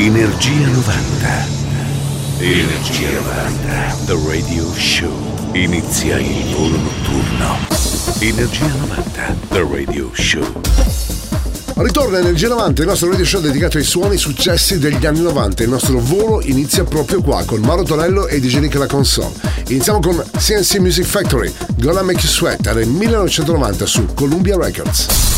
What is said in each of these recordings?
Energia 90. Energia 90. The Radio Show. Inizia il volo notturno. Energia 90. The Radio Show. Ritorna Energia 90, il nostro radio show dedicato ai suoni successi degli anni 90. Il nostro volo inizia proprio qua con Mauro Tonello e DJ Nick alla console. Iniziamo con CNC Music Factory, Gonna Make You Sweat, nel 1990 su Columbia Records.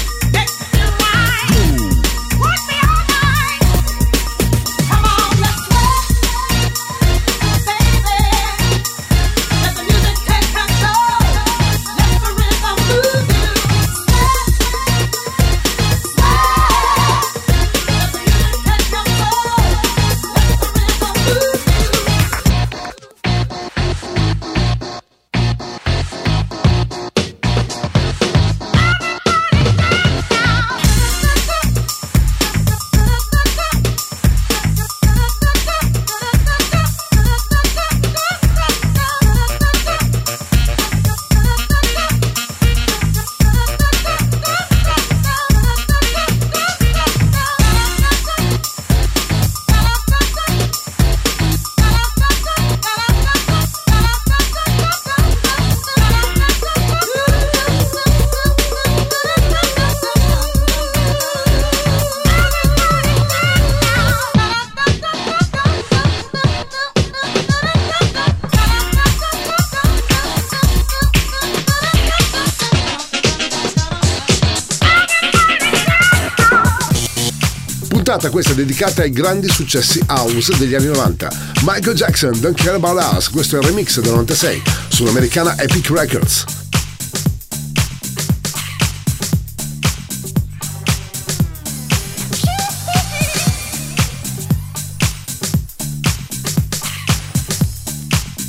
Questa dedicata ai grandi successi house degli anni 90. Michael Jackson, Don't Care About Us, questo è il remix del 96 sull'americana Epic Records.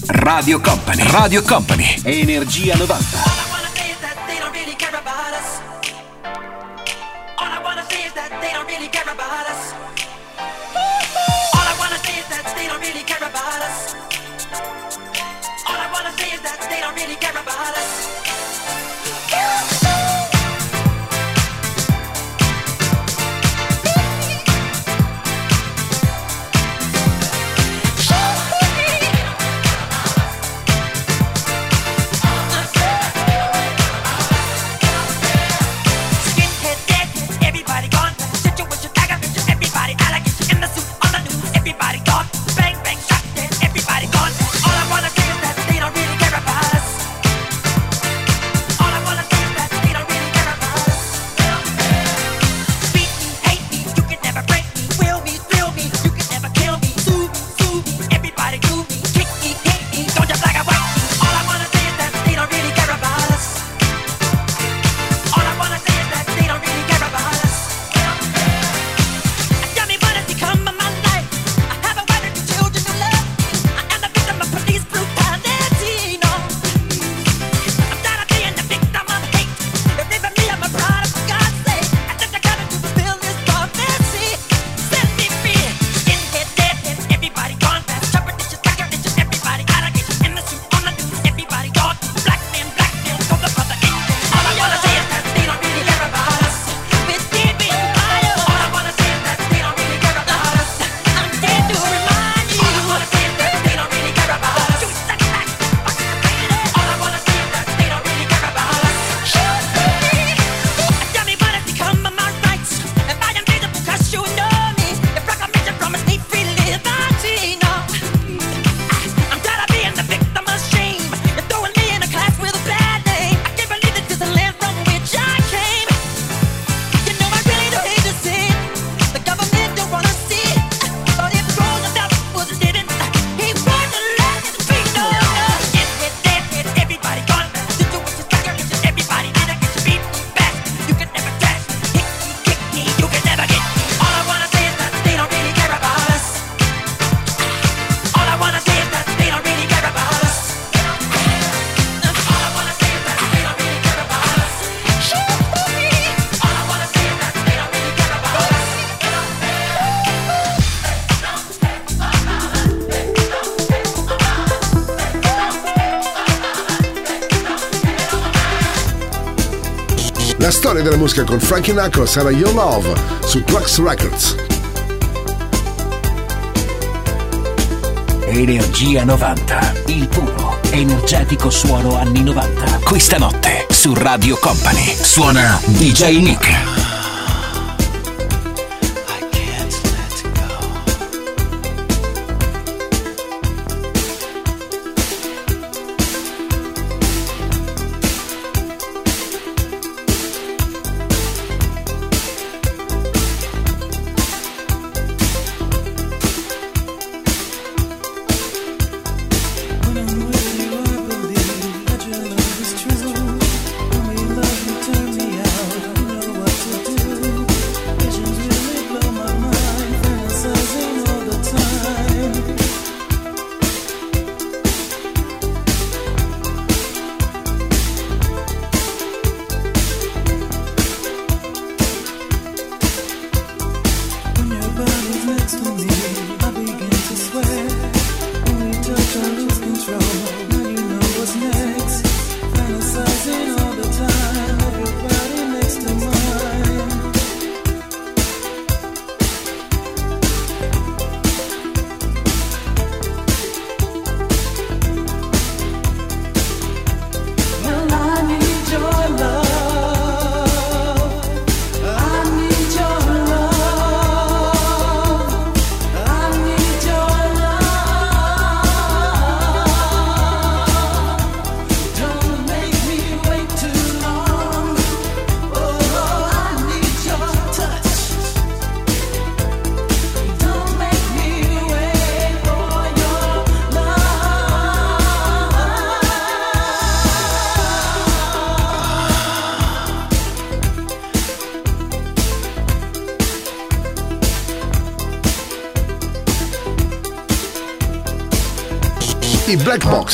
Radio Company, Radio Company, Energia 90. Musica con Frankie Knuckles era Your Love su Trax Records. Energia 90, il puro, energetico suono anni 90. Questa notte su Radio Company suona DJ Nick.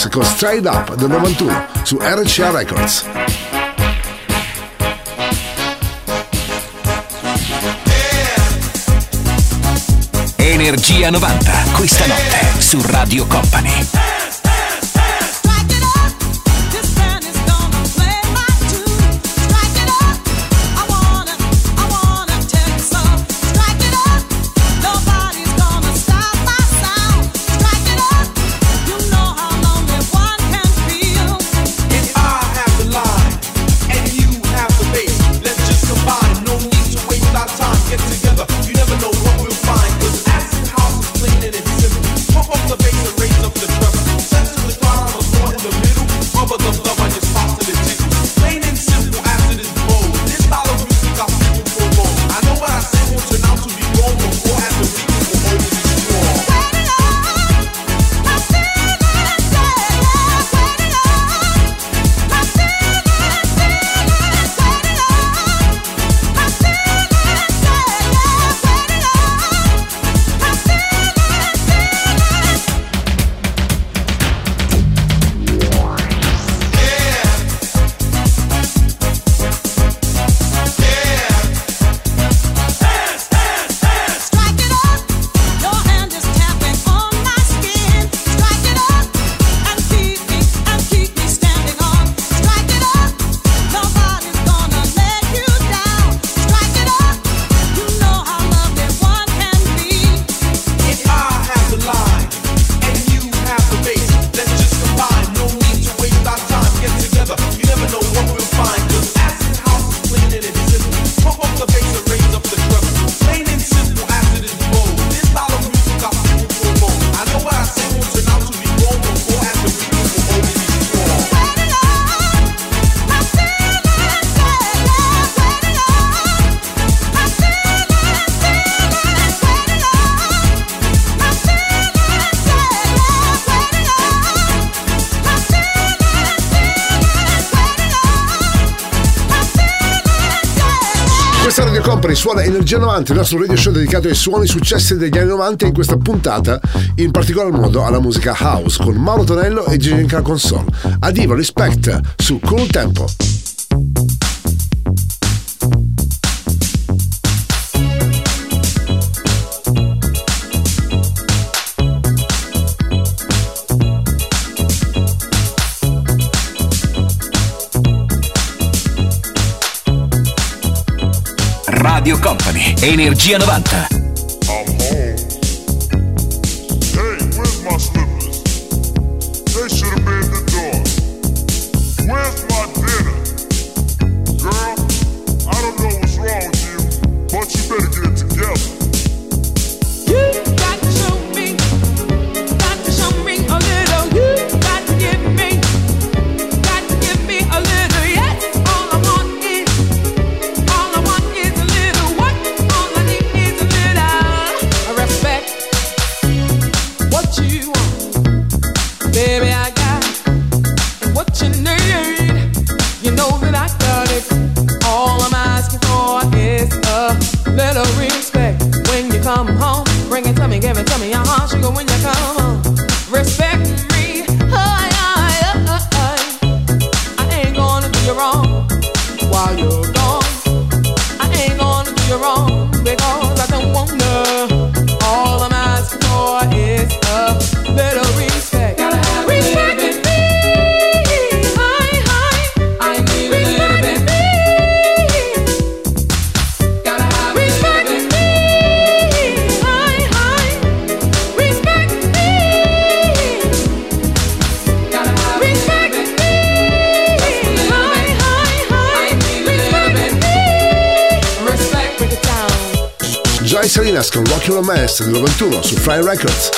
Con Straight Up del 91 su RCA Records. Energia 90, questa notte su Radio Company. 90, il nostro radio show dedicato ai suoni successi degli anni 90 in questa puntata in particolar modo alla musica house con Mauro Tonello e Gigi Console. Adivo Respect su Cool Tempo. Energia 90. Rocky Romance del 91 su Fly Records.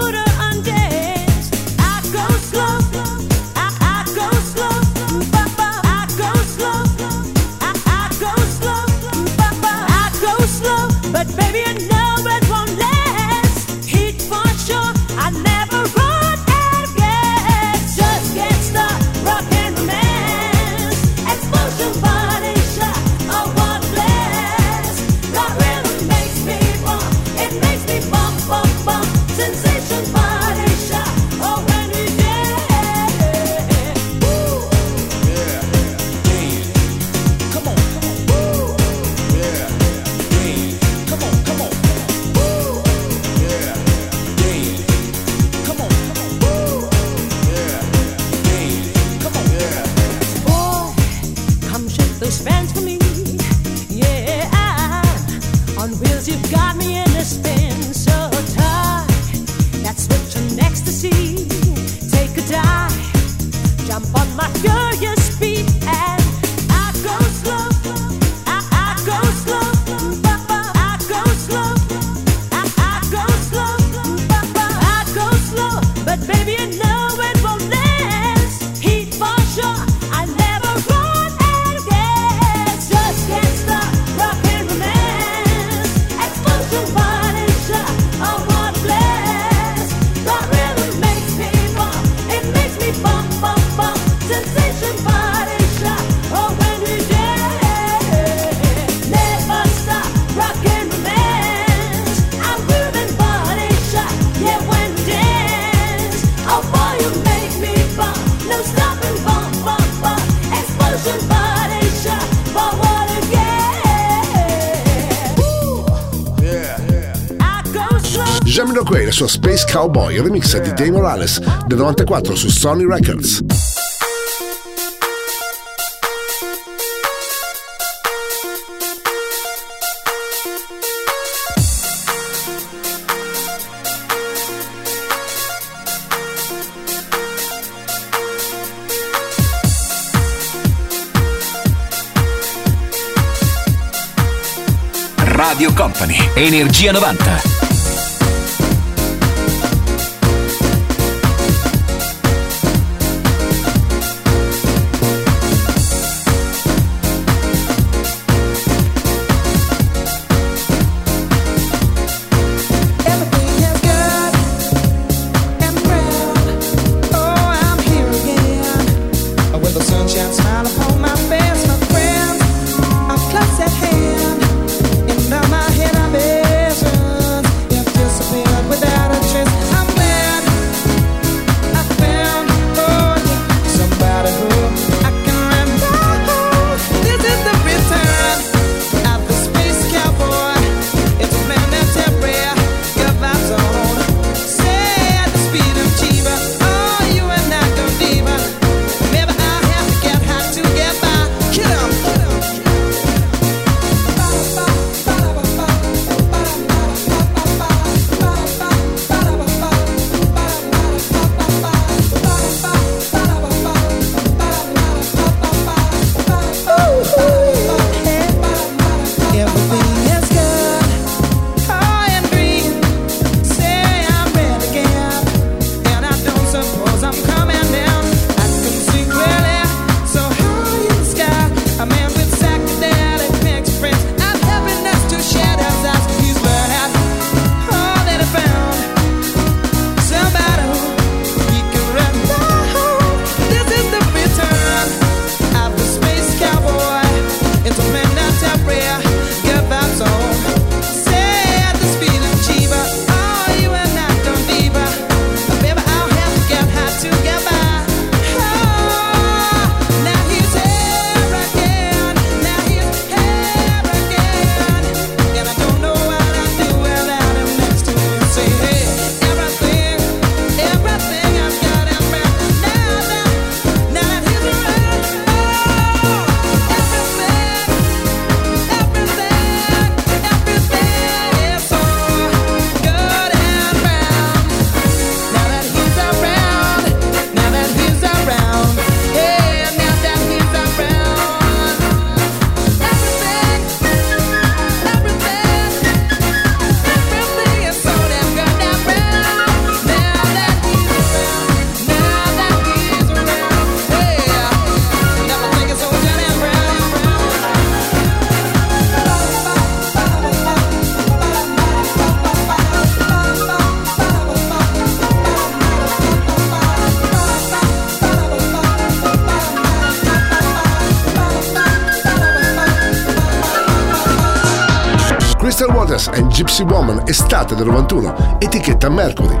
Space Cowboy, remix di Dave Morales del 94 su Sony Records. Radio Company, Energia 90. Gypsy Woman, estate del 91, etichetta Mercury.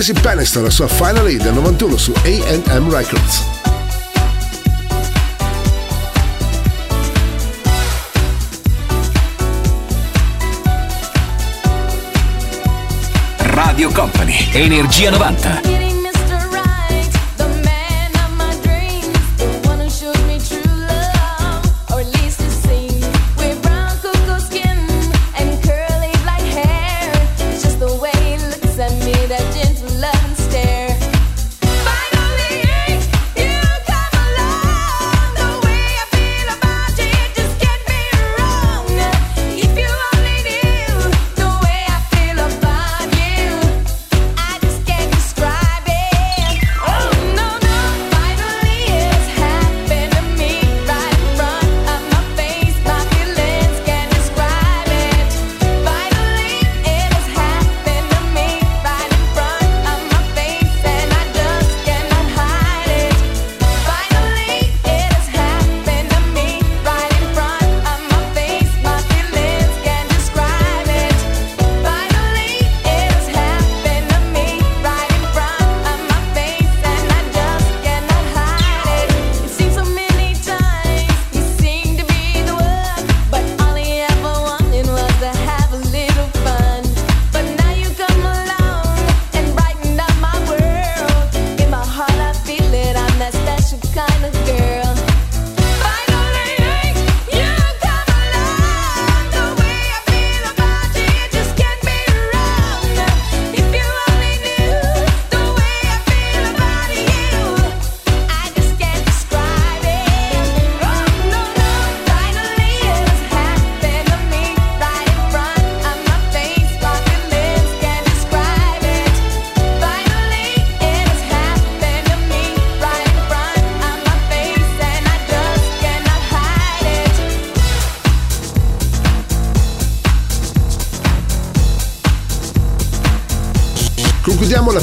Stacey Bannister, la sua Finally del 91 su AM Records. Radio Company, Energia 90.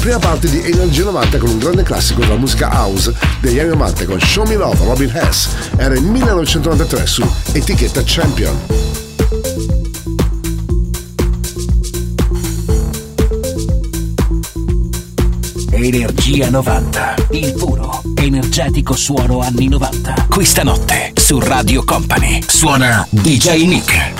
Prima parte di Energia 90 con un grande classico della musica house degli anni 90 con Show Me Love, Robin Hess. Era il 1993 su etichetta Champion. Energia 90, il puro, energetico suono anni 90. Questa notte su Radio Company suona DJ Nick.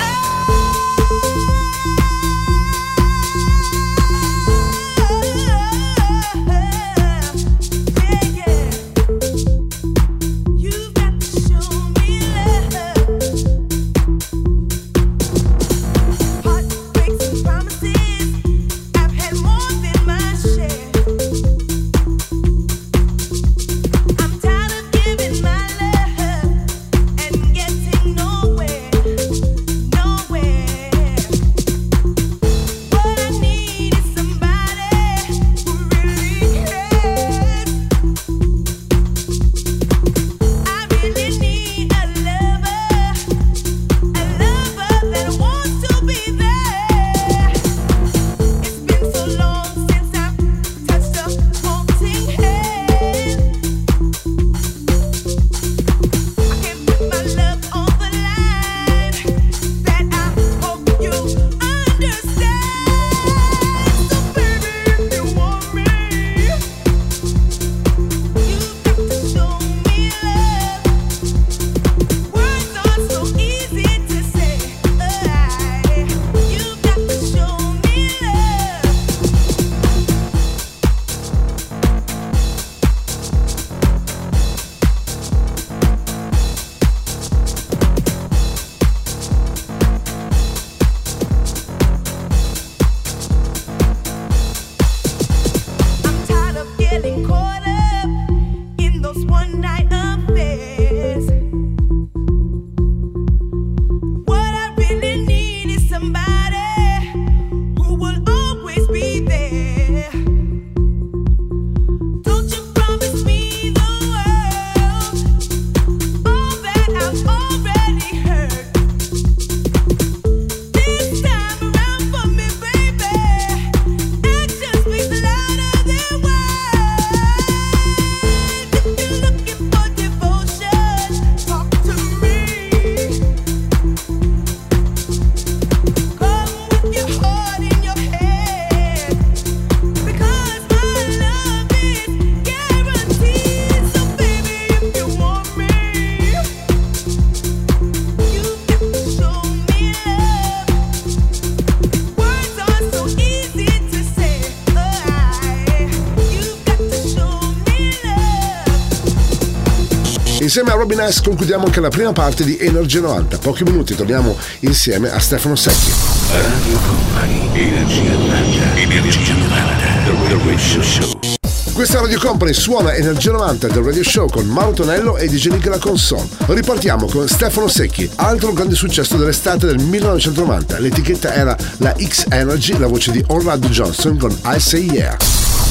Insieme a Robin S concludiamo anche la prima parte di Energia 90. Pochi minuti torniamo insieme a Stefano Secchi. Radio Company, Energia 90, Energia 90, The Radio Show. Questa Radio Company suona Energia 90 del Radio Show con Mauro Tonello e DJ Nick la console. Ripartiamo con Stefano Secchi, altro grande successo dell'estate del 1990. L'etichetta era la X Energy, la voce di Orlando Johnson con I Say Yeah.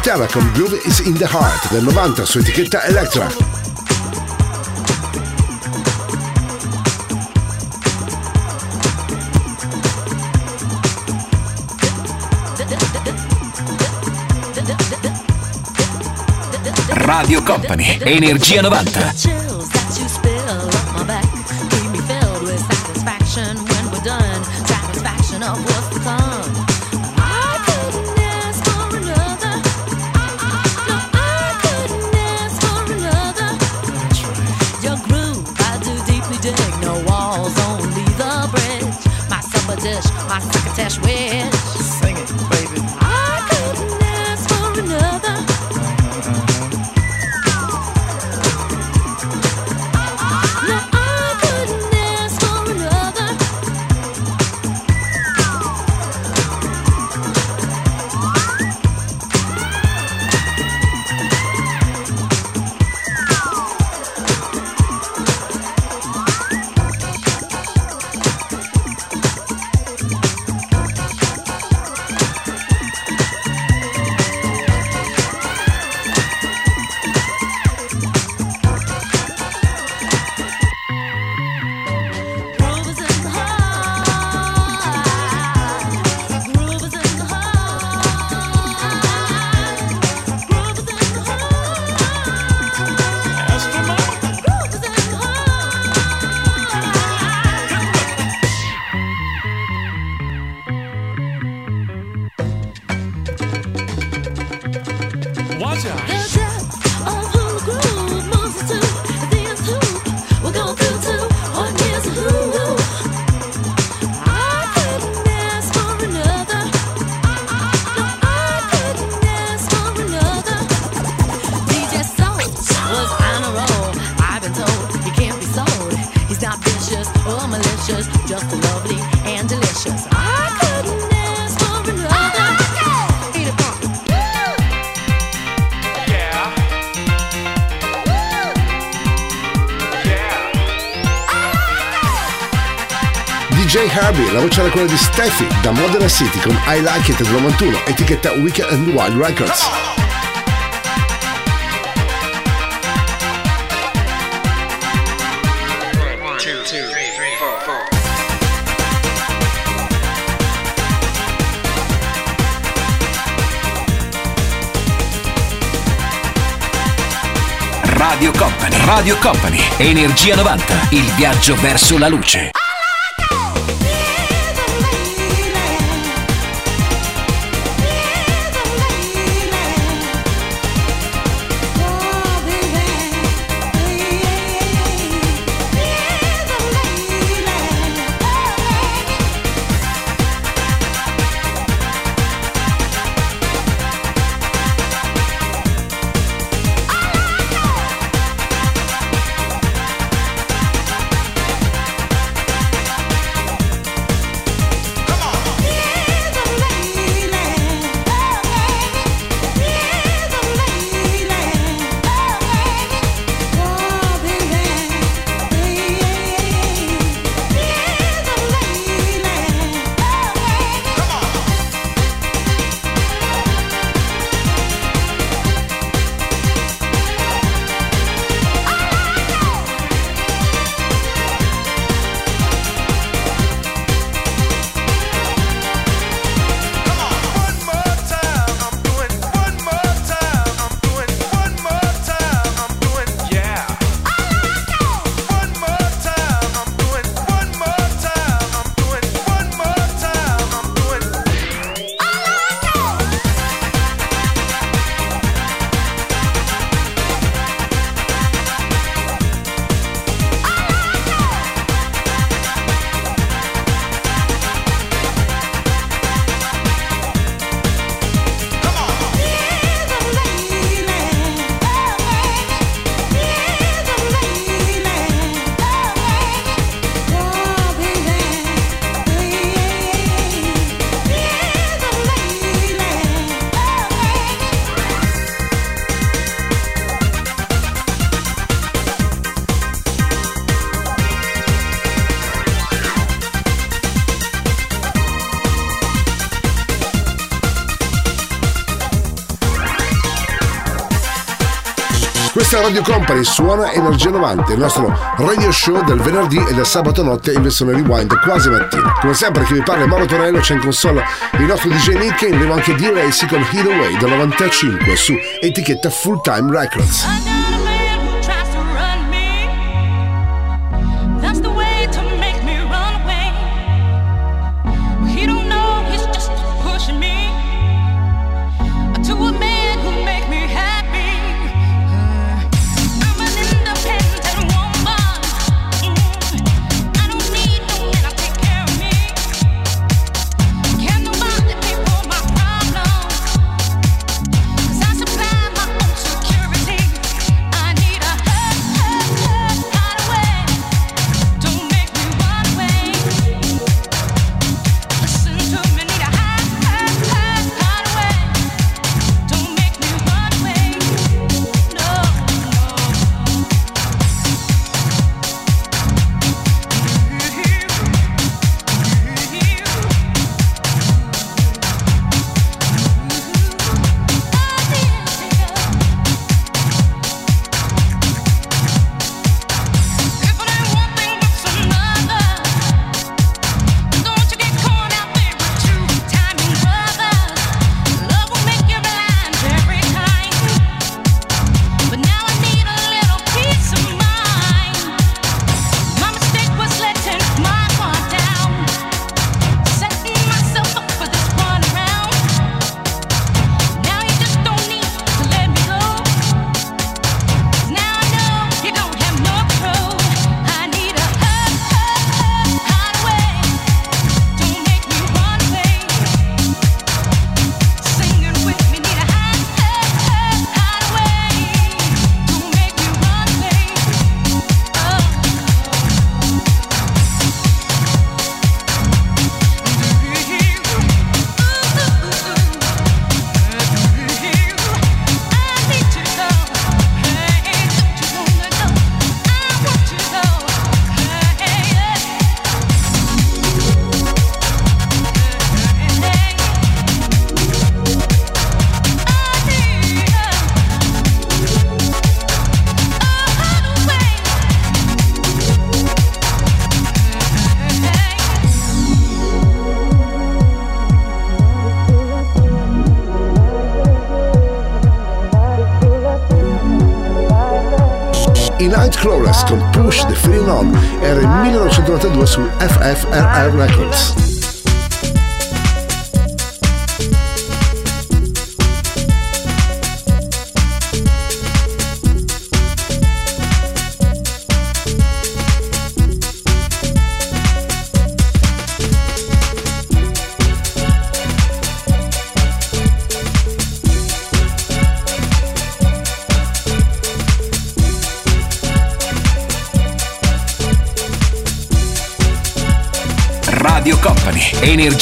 dall'Inghilterra con Groove is in the Heart del 90 su etichetta Electra. Radio Company, Energia 90. Herbie, la voce era quella di Steffi da Modern City con I Like It del 91, etichetta Weekend and Wild Records. Radio Company, Radio Company, Energia 90, il viaggio verso la luce. Questa Radio Company suona Energia 90, il nostro radio show del venerdì e del sabato notte in versione rewind quasi mattina. Come sempre chi vi parla è Mauro Tonello, c'è in console il nostro DJ Nick e in anche D-Racy con Hit Away del 95 su etichetta Full Time Records.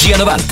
Energia 90.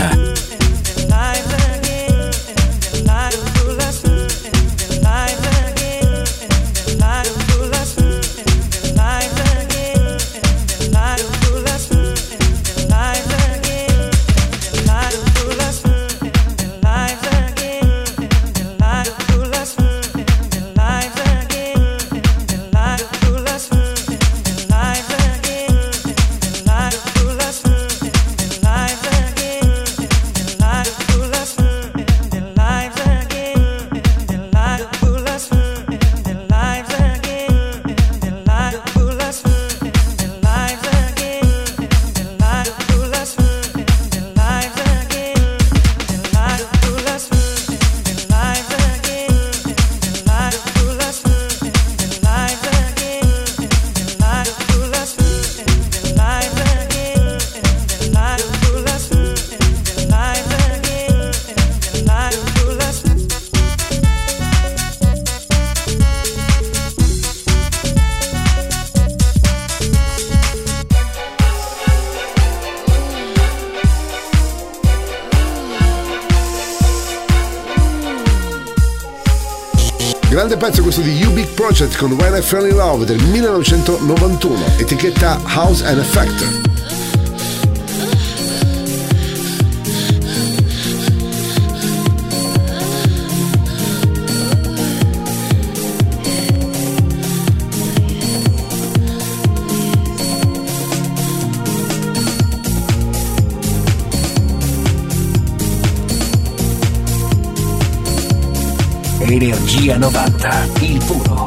Project con When I Fell in Love del 1991, etichetta House and Effect. Energia 90, il puro,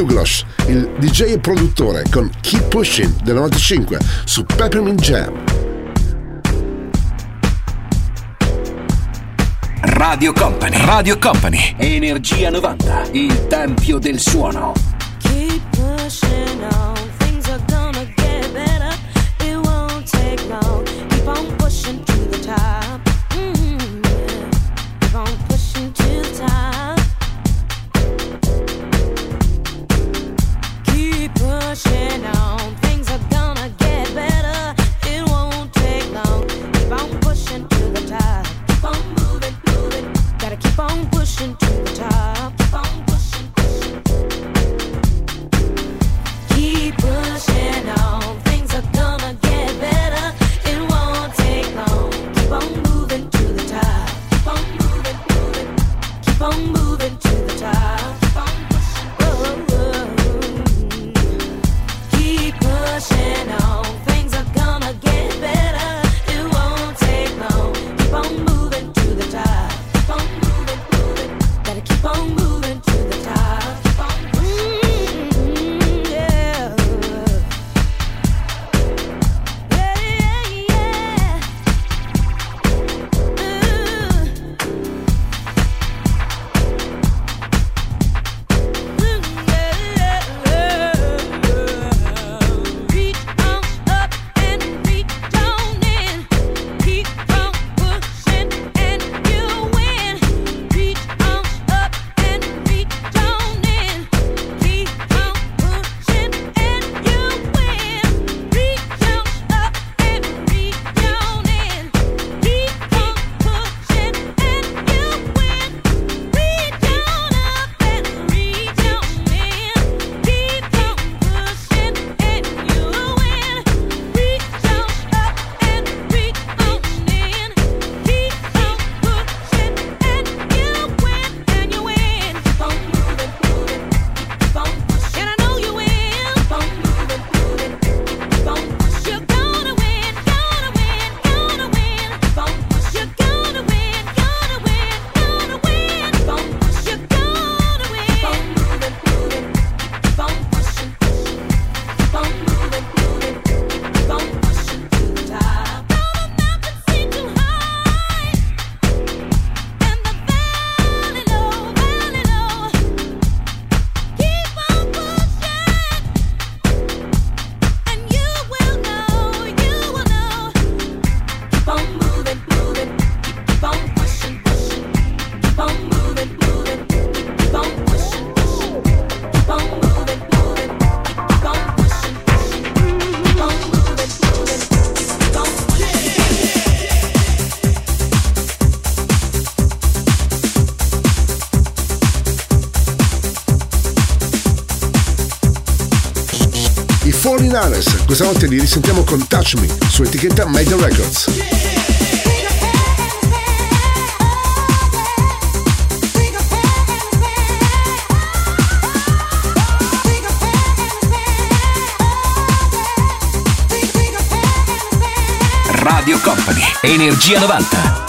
Douglas, il DJ e produttore con Keep Pushing del 95 su Peppermint Jam. Radio Company, Radio Company, Energia 90, il tempio del suono. 49ers. Questa notte li risentiamo con Touch Me su etichetta Made Records. Radio Company, Energia 90.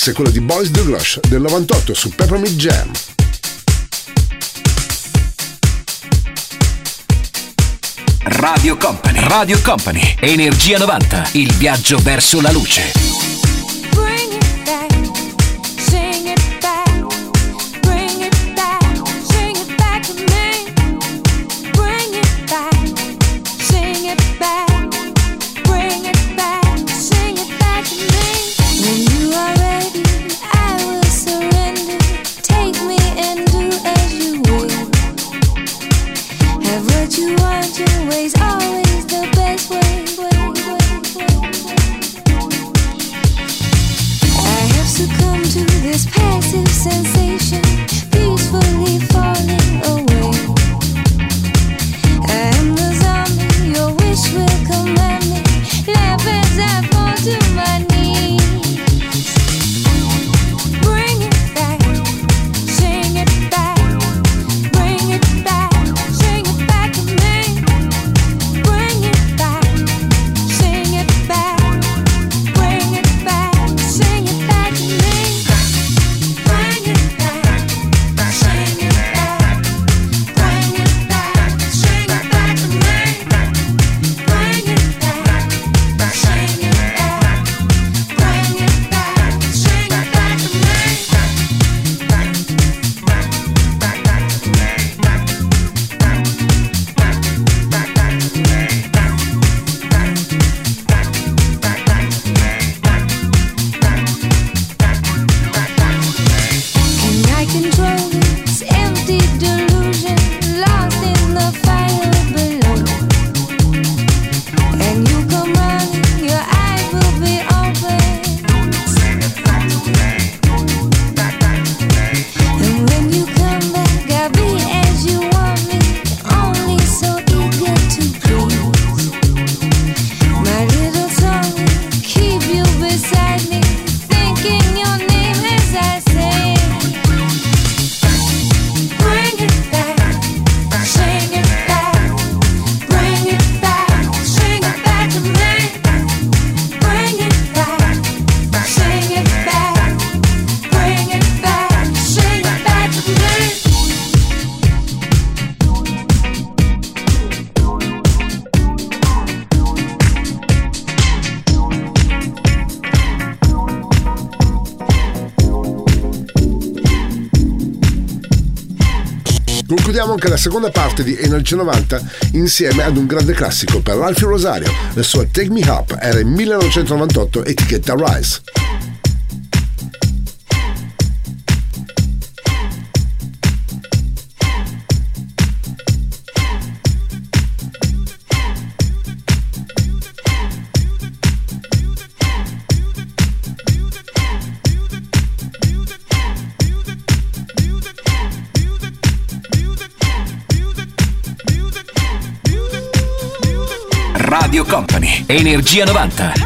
Remix è quello di Boys Rush del 98 su Peppermint Jam. Radio Company, Radio Company, Energia 90, il viaggio verso la luce. Seconda parte di Energy 90 insieme ad un grande classico per Ralphie Rosario. La sua Take Me Up era in 1998 etichetta Rise. Energia 90.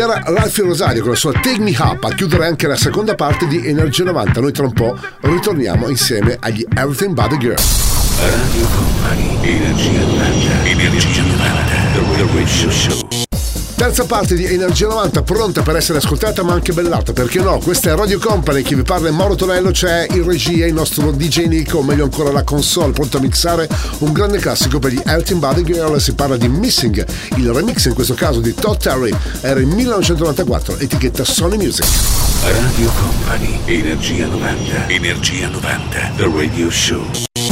Era Ralphie Rosario con la sua Take Me Up a chiudere anche la seconda parte di Energia 90. Noi tra un po' ritorniamo insieme agli Everything But the Girl. Radio Company, Energia 90, Energia 90, The Radio Show. Terza parte di Energia 90 pronta per essere ascoltata ma anche bellata, perché no? Questa è Radio Company, chi vi parla è Mauro Tonello, c'è in regia il nostro DJ Nico, o meglio ancora la console, pronto a mixare un grande classico per gli Elton Body Girl, si parla di Missing, il remix in questo caso di Todd Terry, era in 1994, etichetta Sony Music. Radio Company, Energia 90, Energia 90, The Radio Show.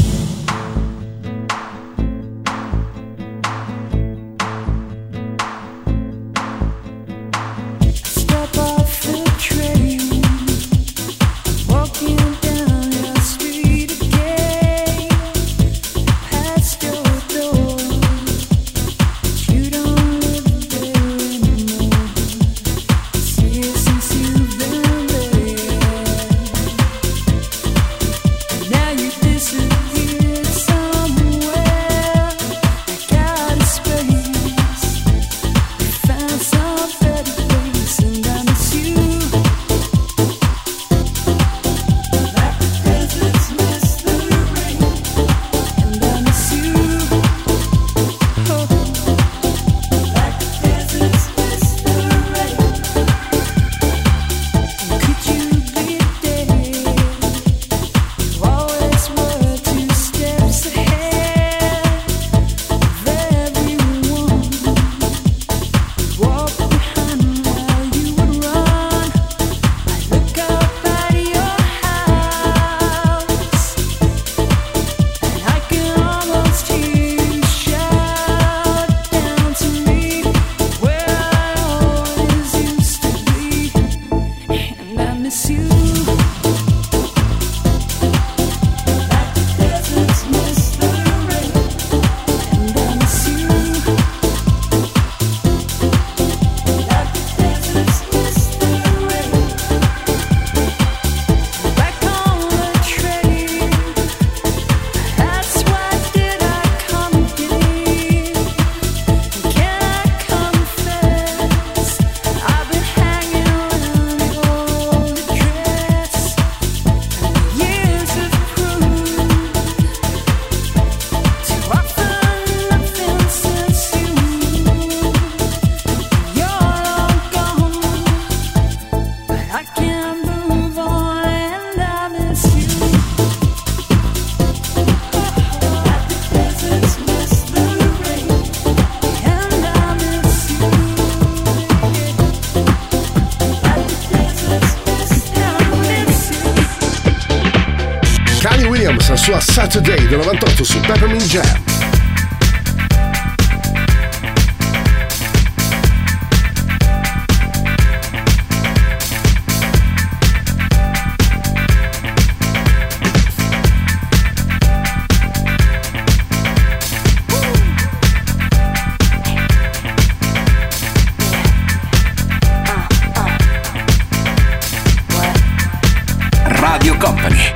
Peppermint Jam.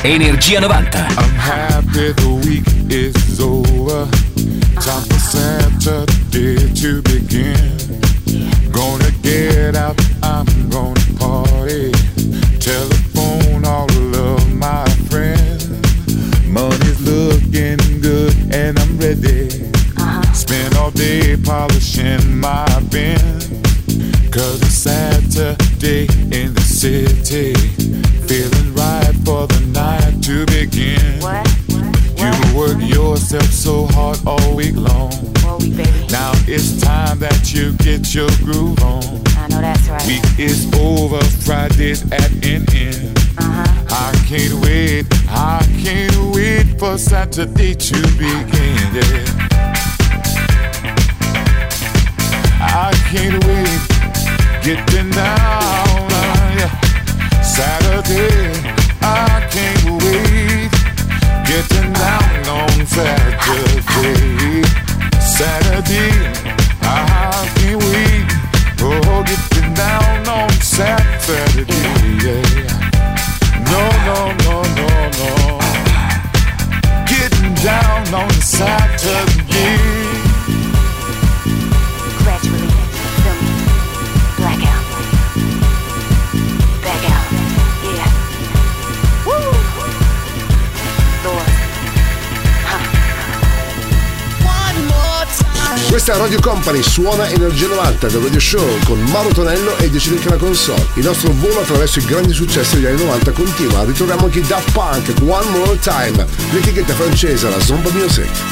Energia 90. I'm happy the week is over. Time for Saturday to begin. Gonna get out, I'm gonna party. Telephone all of my friends. Money's looking good and I'm ready. Uh-huh. Spend all day polishing my bin. Cause it's Saturday so hard all week long. Now it's time that you get your groove on. I know that's right. Week is over, Friday's at an end. Uh-huh. I can't wait, I can't wait for Saturday to begin. Yeah. I can't wait, getting down. uh, yeah. Saturday, I can't wait, getting down on Saturday. Saturday, I can't wait, oh, getting down on Saturday. Yeah. No, no, no, no, no. Getting down on Saturday. Questa Radio Company, suona Energia 90 del Radio Show con Mauro Tonello e Decide che la console. Il nostro volo attraverso i grandi successi degli anni 90 continua. Ritroviamo anche Daft Punk, One More Time, l'etichetta francese, la Zomba Music.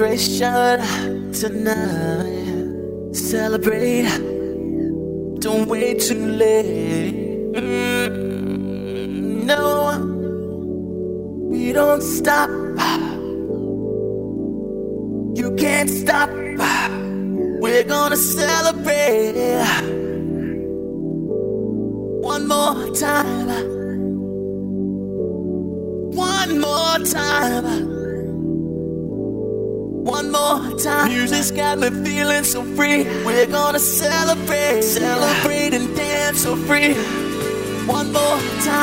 Celebration tonight.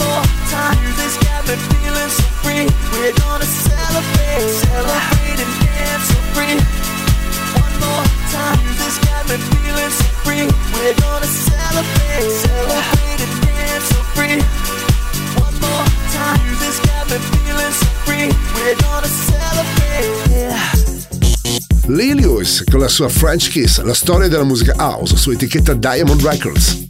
More time. Music's got me feeling so free. We're gonna celebrate, celebrate and dance so free. One more time. Music's got me feeling so free. We're gonna celebrate, celebrate and dance so free. One more time. Music's got me feeling so free. We're gonna celebrate. Lee Lewis con la sua French Kiss, la storia della musica house su etichetta Diamond Records.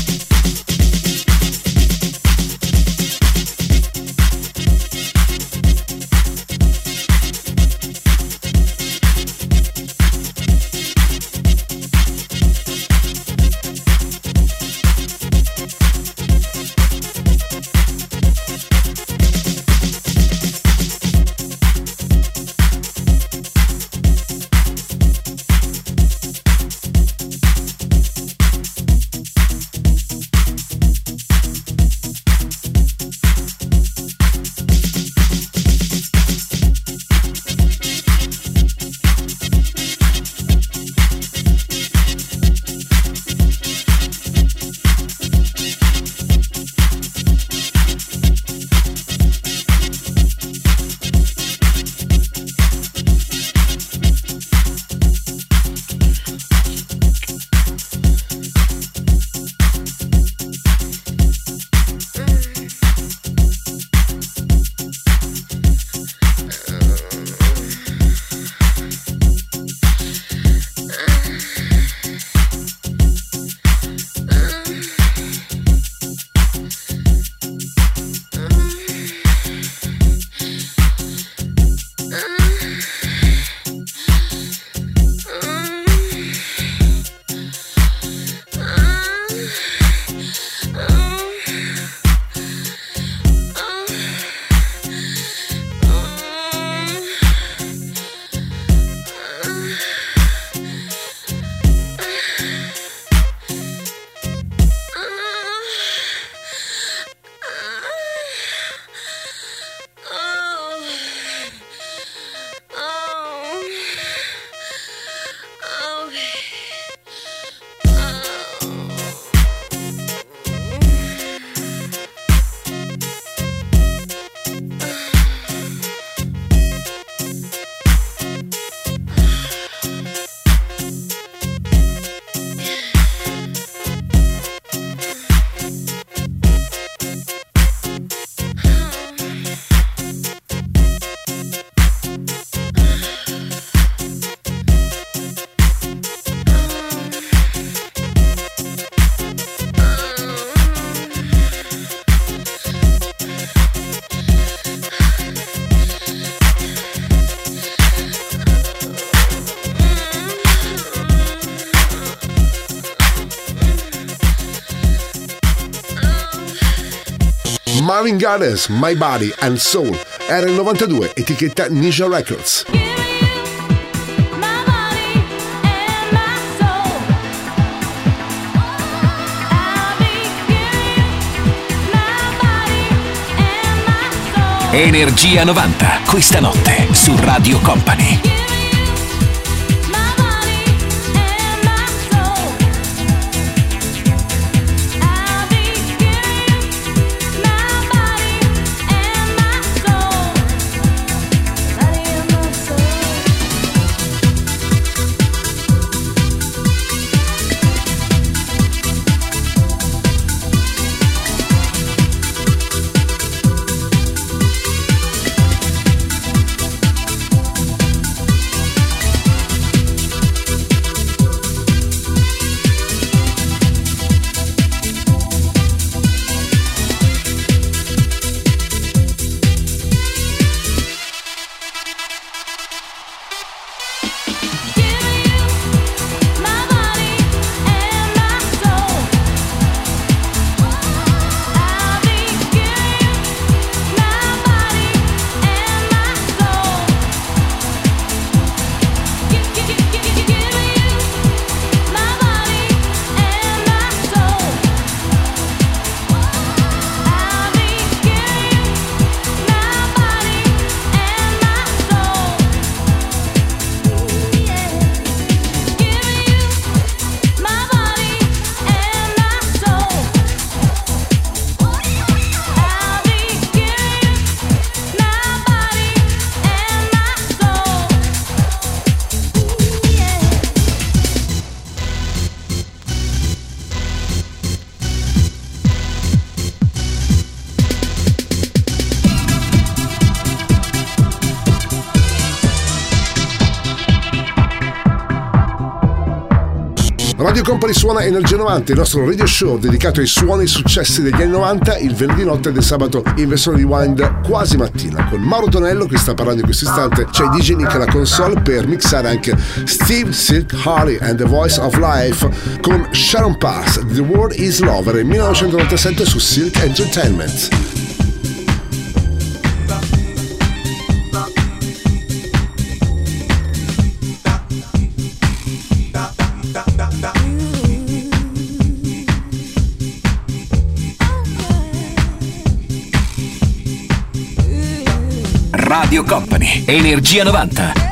Marvin Gardens, My Body and Soul, era il 92, etichetta Ninja Records. Energia 90, questa notte su Radio Company. Company suona Energia 90, il nostro radio show dedicato ai suoni successi degli anni 90, il venerdì notte e del sabato in versione di wind quasi mattina. Con Mauro Tonello che sta parlando in questo istante, c'è DJ Nick alla console per mixare anche Steve Silk Harley and the Voice of Life con Sharon Pass, The World is Lover nel 1997 su Silk Entertainment. Energia 90.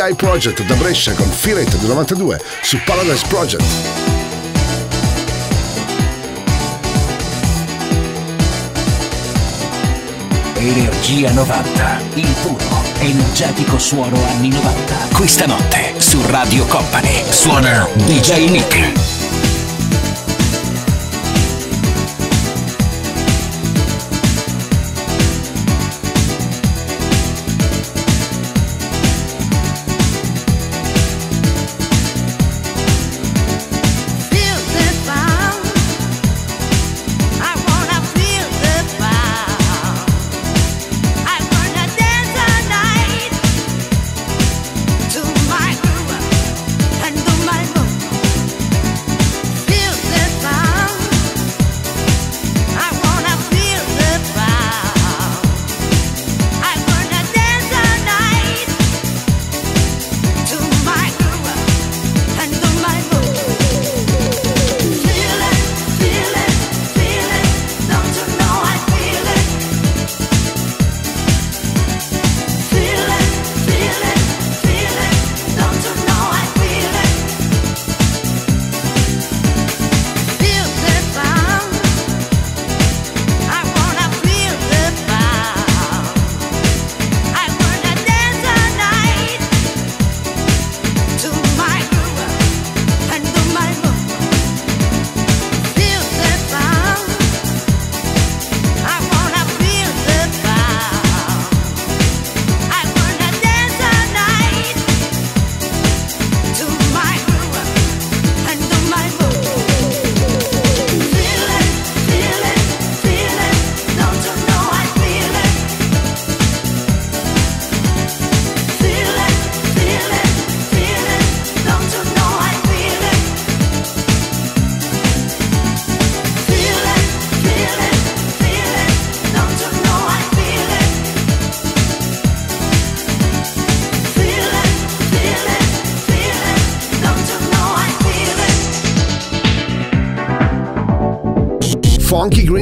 FBI Project da Brescia con It del 92 su Paradise Project. Energia 90, il puro, energetico suono anni 90. Questa notte su Radio Company suona DJ Nick.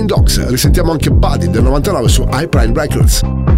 Dogs. Risentiamo anche Buddy del 99 su iPrime Records.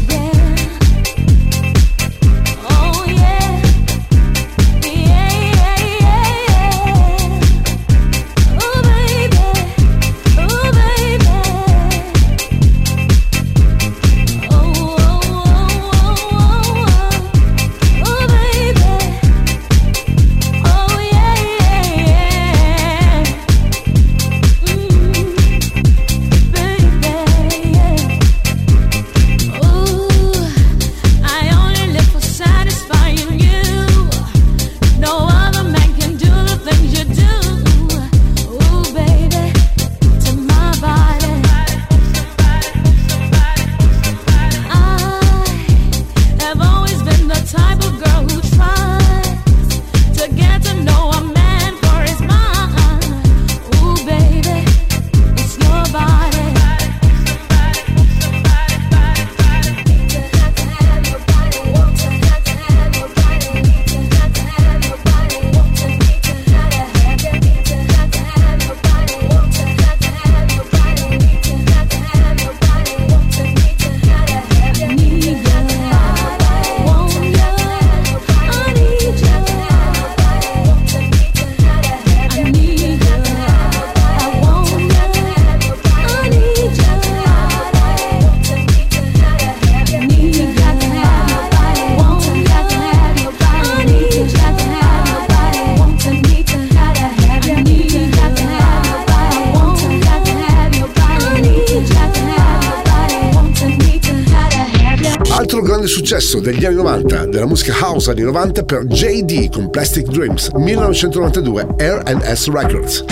degli anni 90, della musica house anni 90 per JD con Plastic Dreams, 1992 R&S Records.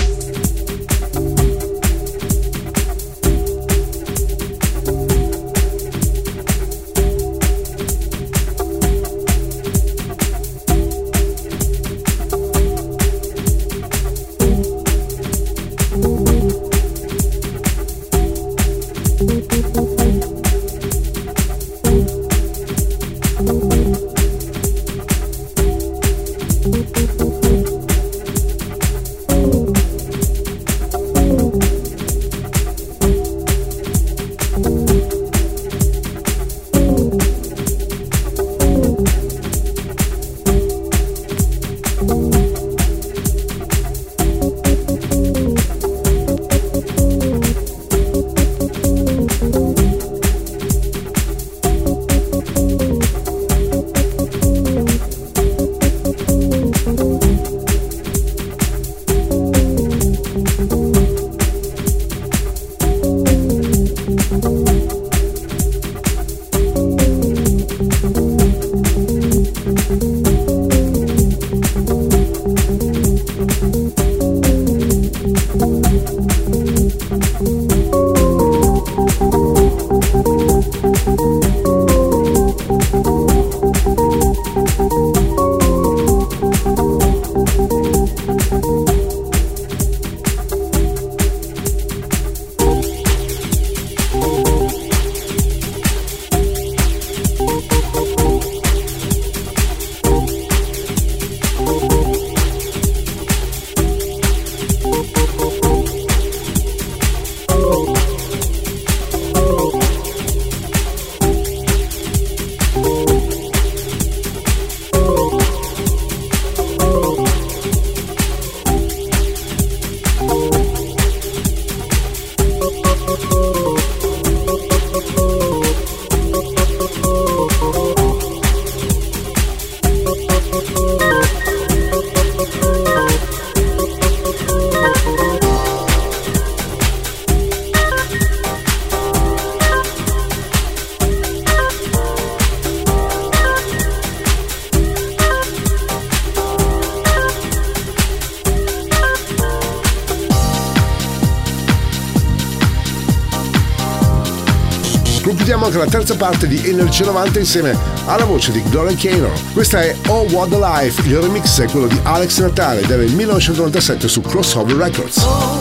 Terza parte di Energia 90 insieme alla voce di Gloria Gaynor. Questa è Oh What a Life, il remix è quello di Alex Natale del 1997 su Crossover Records.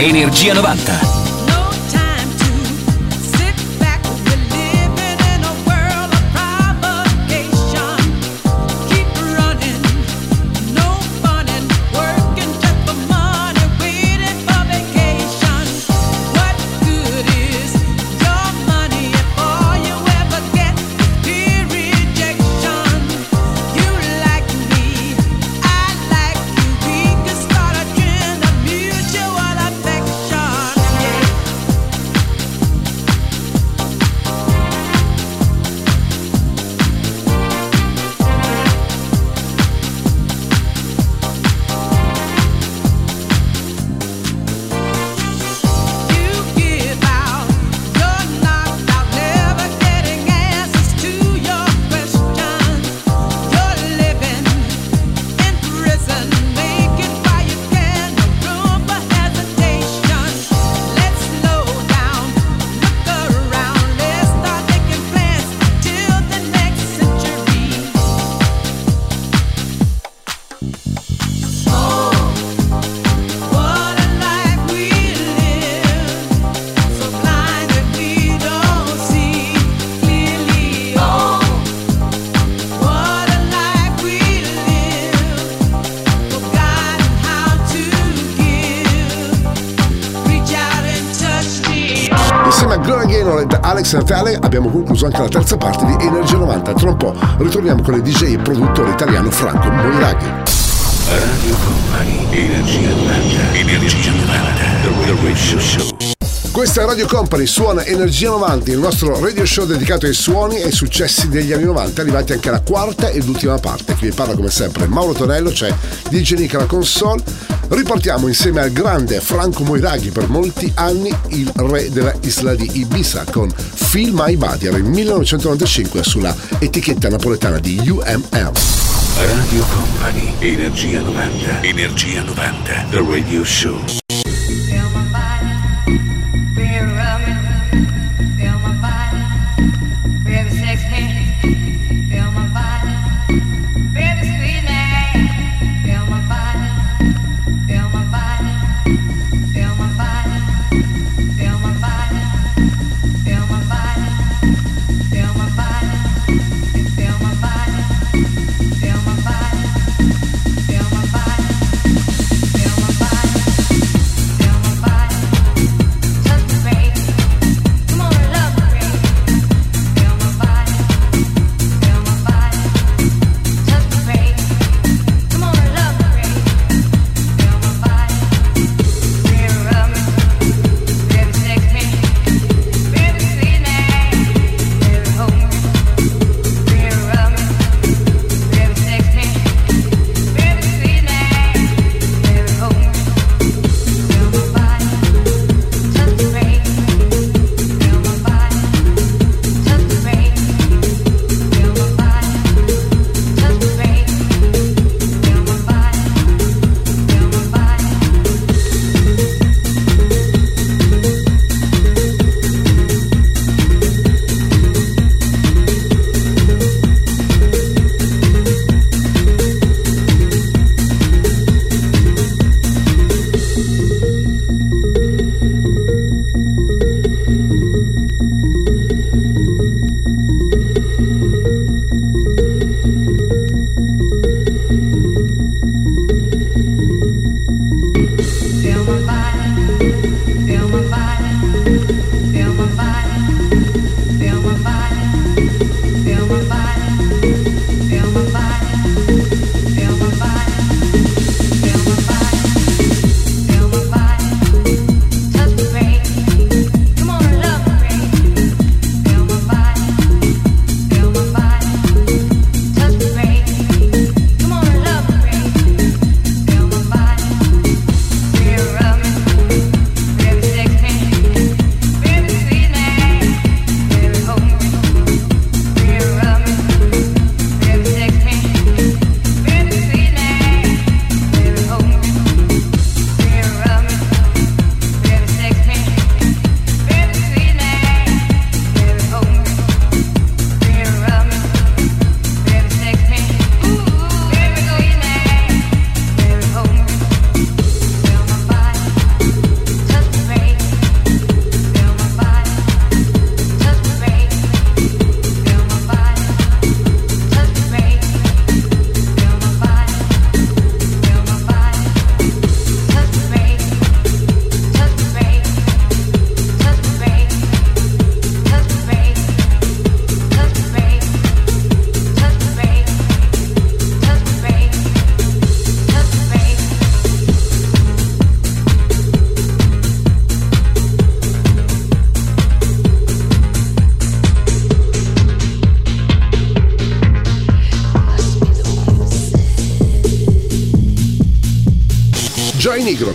Energia 90. Ed Alex Natale abbiamo concluso anche la terza parte di Energia 90. Tra un po' ritorniamo con il DJ e produttore italiano Franco Moiraghi. Radio Company, Energia 90. Energia 90. The Radio Show. Questa Radio Company, suona Energia 90, il nostro radio show dedicato ai suoni e ai successi degli anni 90, arrivati anche alla quarta ed ultima parte. Qui vi parla come sempre Mauro Tonello, c'è DJ Nick alla console. Riportiamo insieme al grande Franco Moiraghi per molti anni il re della isla di Ibiza con Feel My Body, era il 1995 sulla etichetta napoletana di UMM. Radio Company, Energia 90. Energia 90. The Radio Show.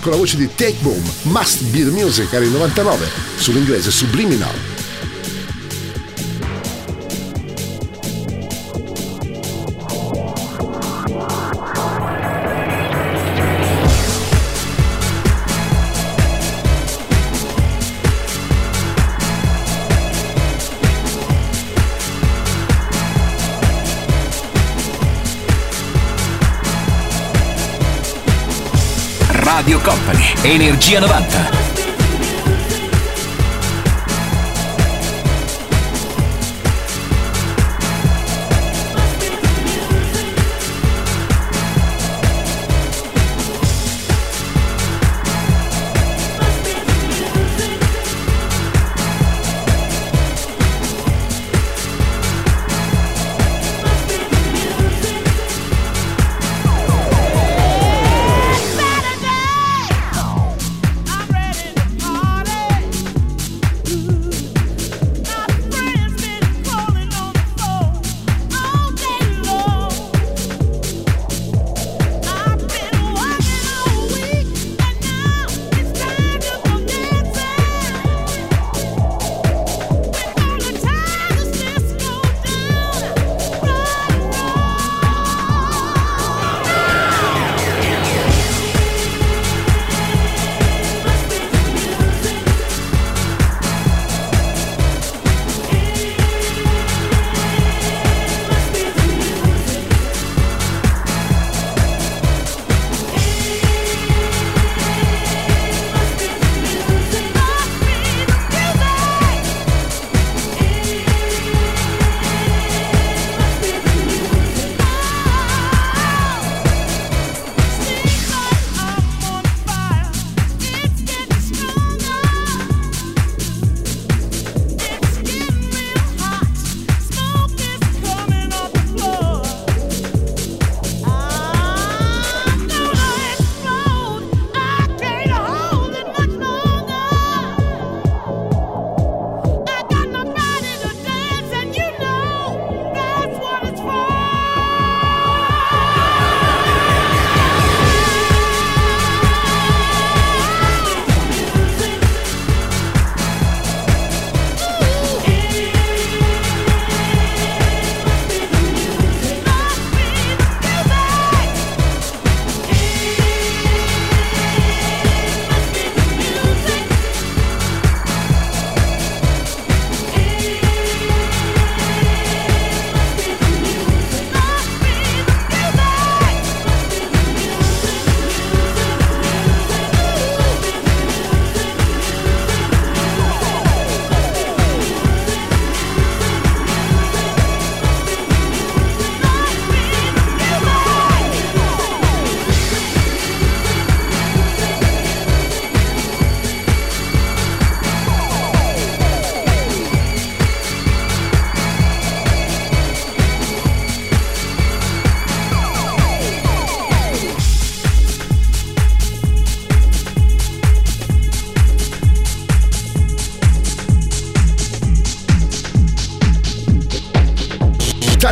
Con la voce di Take Boom, Must Be the Music, era il 99, sull'inglese Subliminal. Energia 90.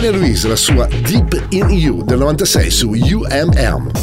Tania Louise, la sua Deep in You del 96 su UMM.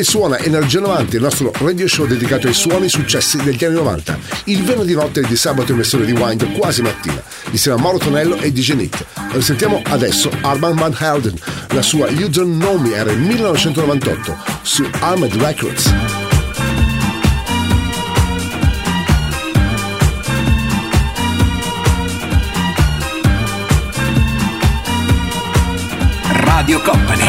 Fuori suona Energia 90, il nostro radio show dedicato ai suoni successi degli anni 90. Il venerdì notte e di sabato in versione di Wind quasi mattina, insieme a Mauro Tonello e DJ Nick. Sentiamo adesso Arman Van Helden, la sua You Don't Know Me era 1998 su Armed Records.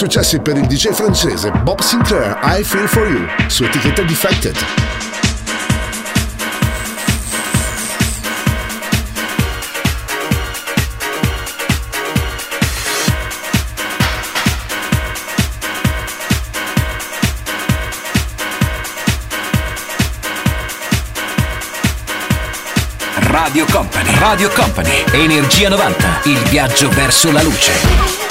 successi per il DJ francese Bob Sinclair I Feel For You su etichetta Defected. Radio Company, Radio Company, Energia 90, il viaggio verso la luce.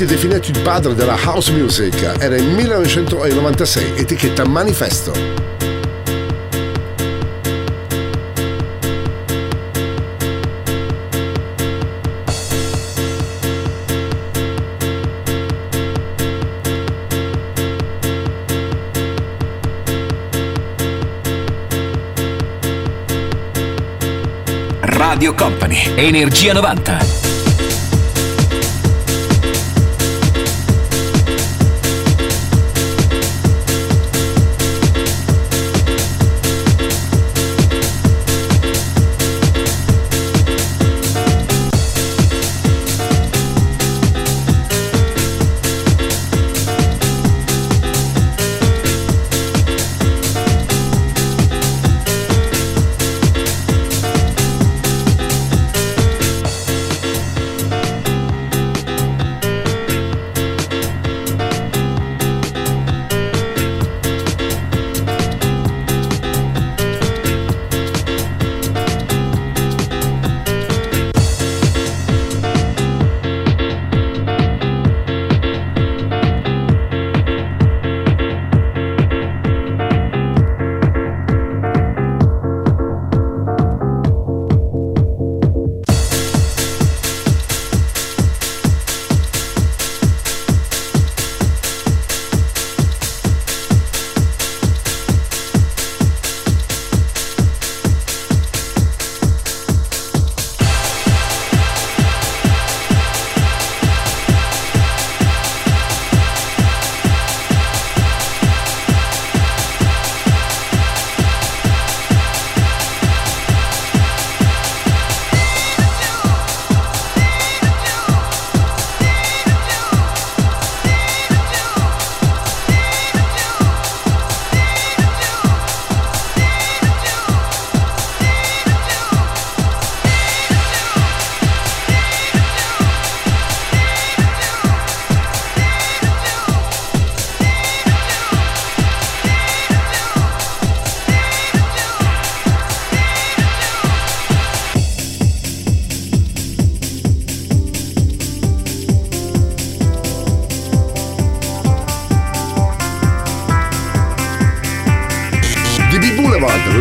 Molti definito il padre della house music, era il 1996, etichetta Manifesto. Radio Company, Energia 90.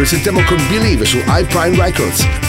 Sentiamo con Believe su iPrime Records.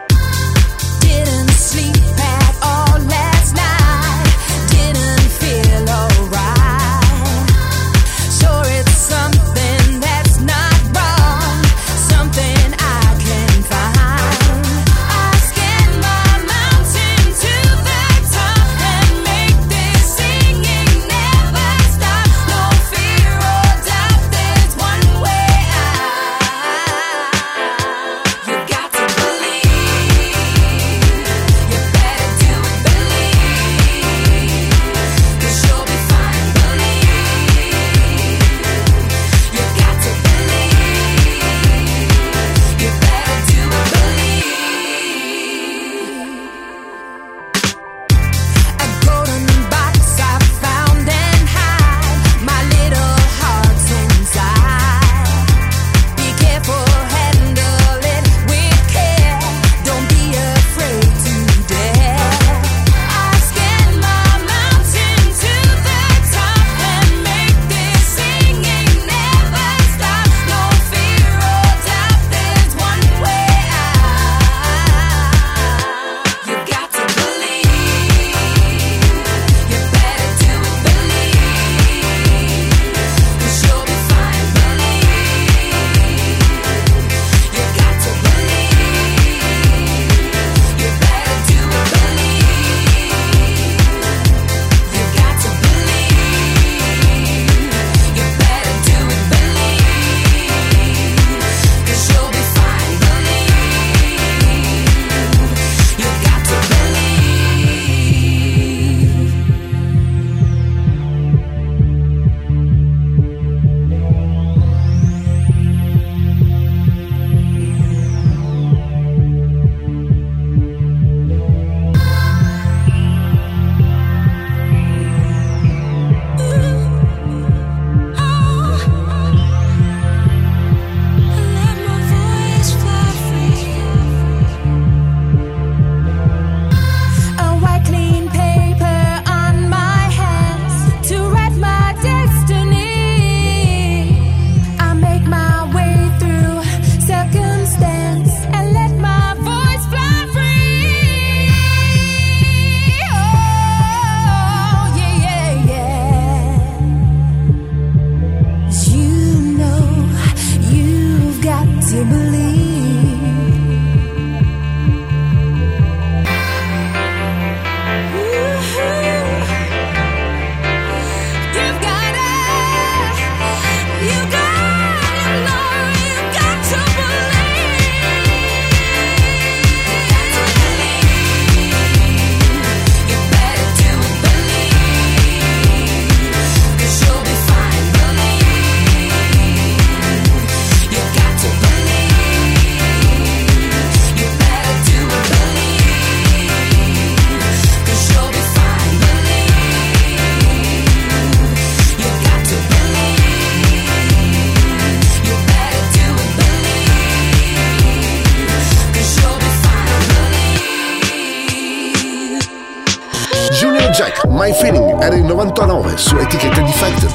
39 su etichetta Defected.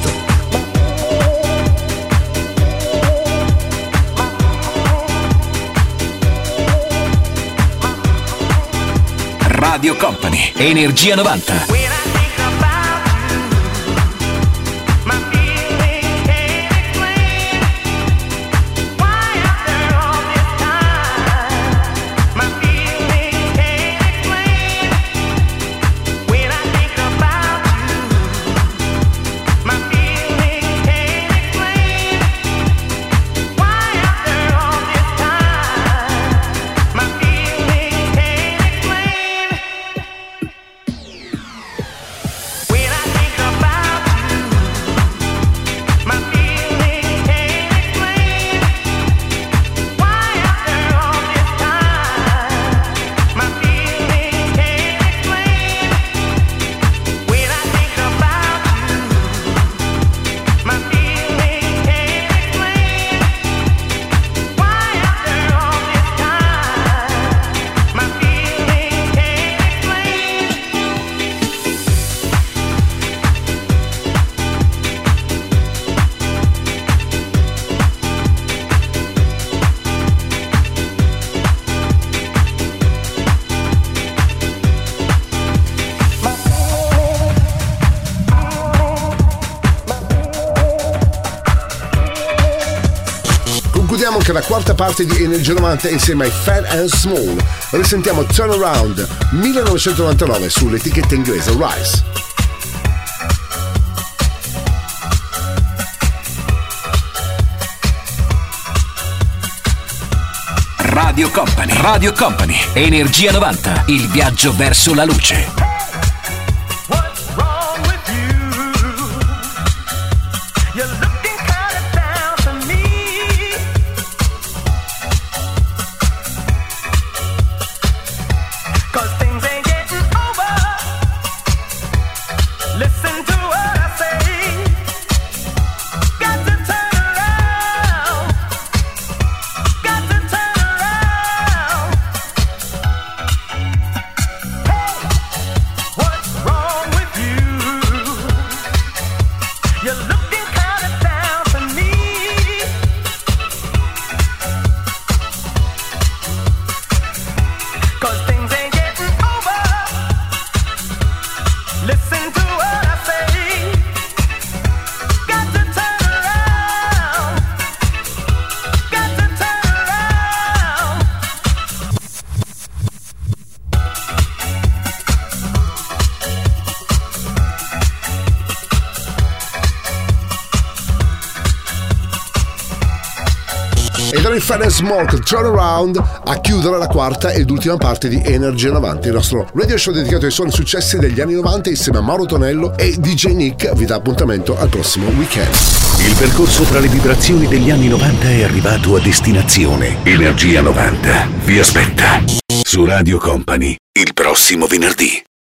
Radio Company, Energia 90. La quarta parte di Energia 90 insieme ai Fat and Small. Risentiamo Turnaround 1999 sull'etichetta inglese Rise. Radio Company, Radio Company, Energia 90. Il viaggio verso la luce. Fat and con Turnaround a chiudere la quarta ed ultima parte di Energia 90, il nostro radio show dedicato ai suoni successi degli anni 90 insieme a Mauro Tonello e DJ Nick vi dà appuntamento al prossimo weekend. Il percorso tra le vibrazioni degli anni 90 è arrivato a destinazione. Energia 90 vi aspetta su Radio Company il prossimo venerdì.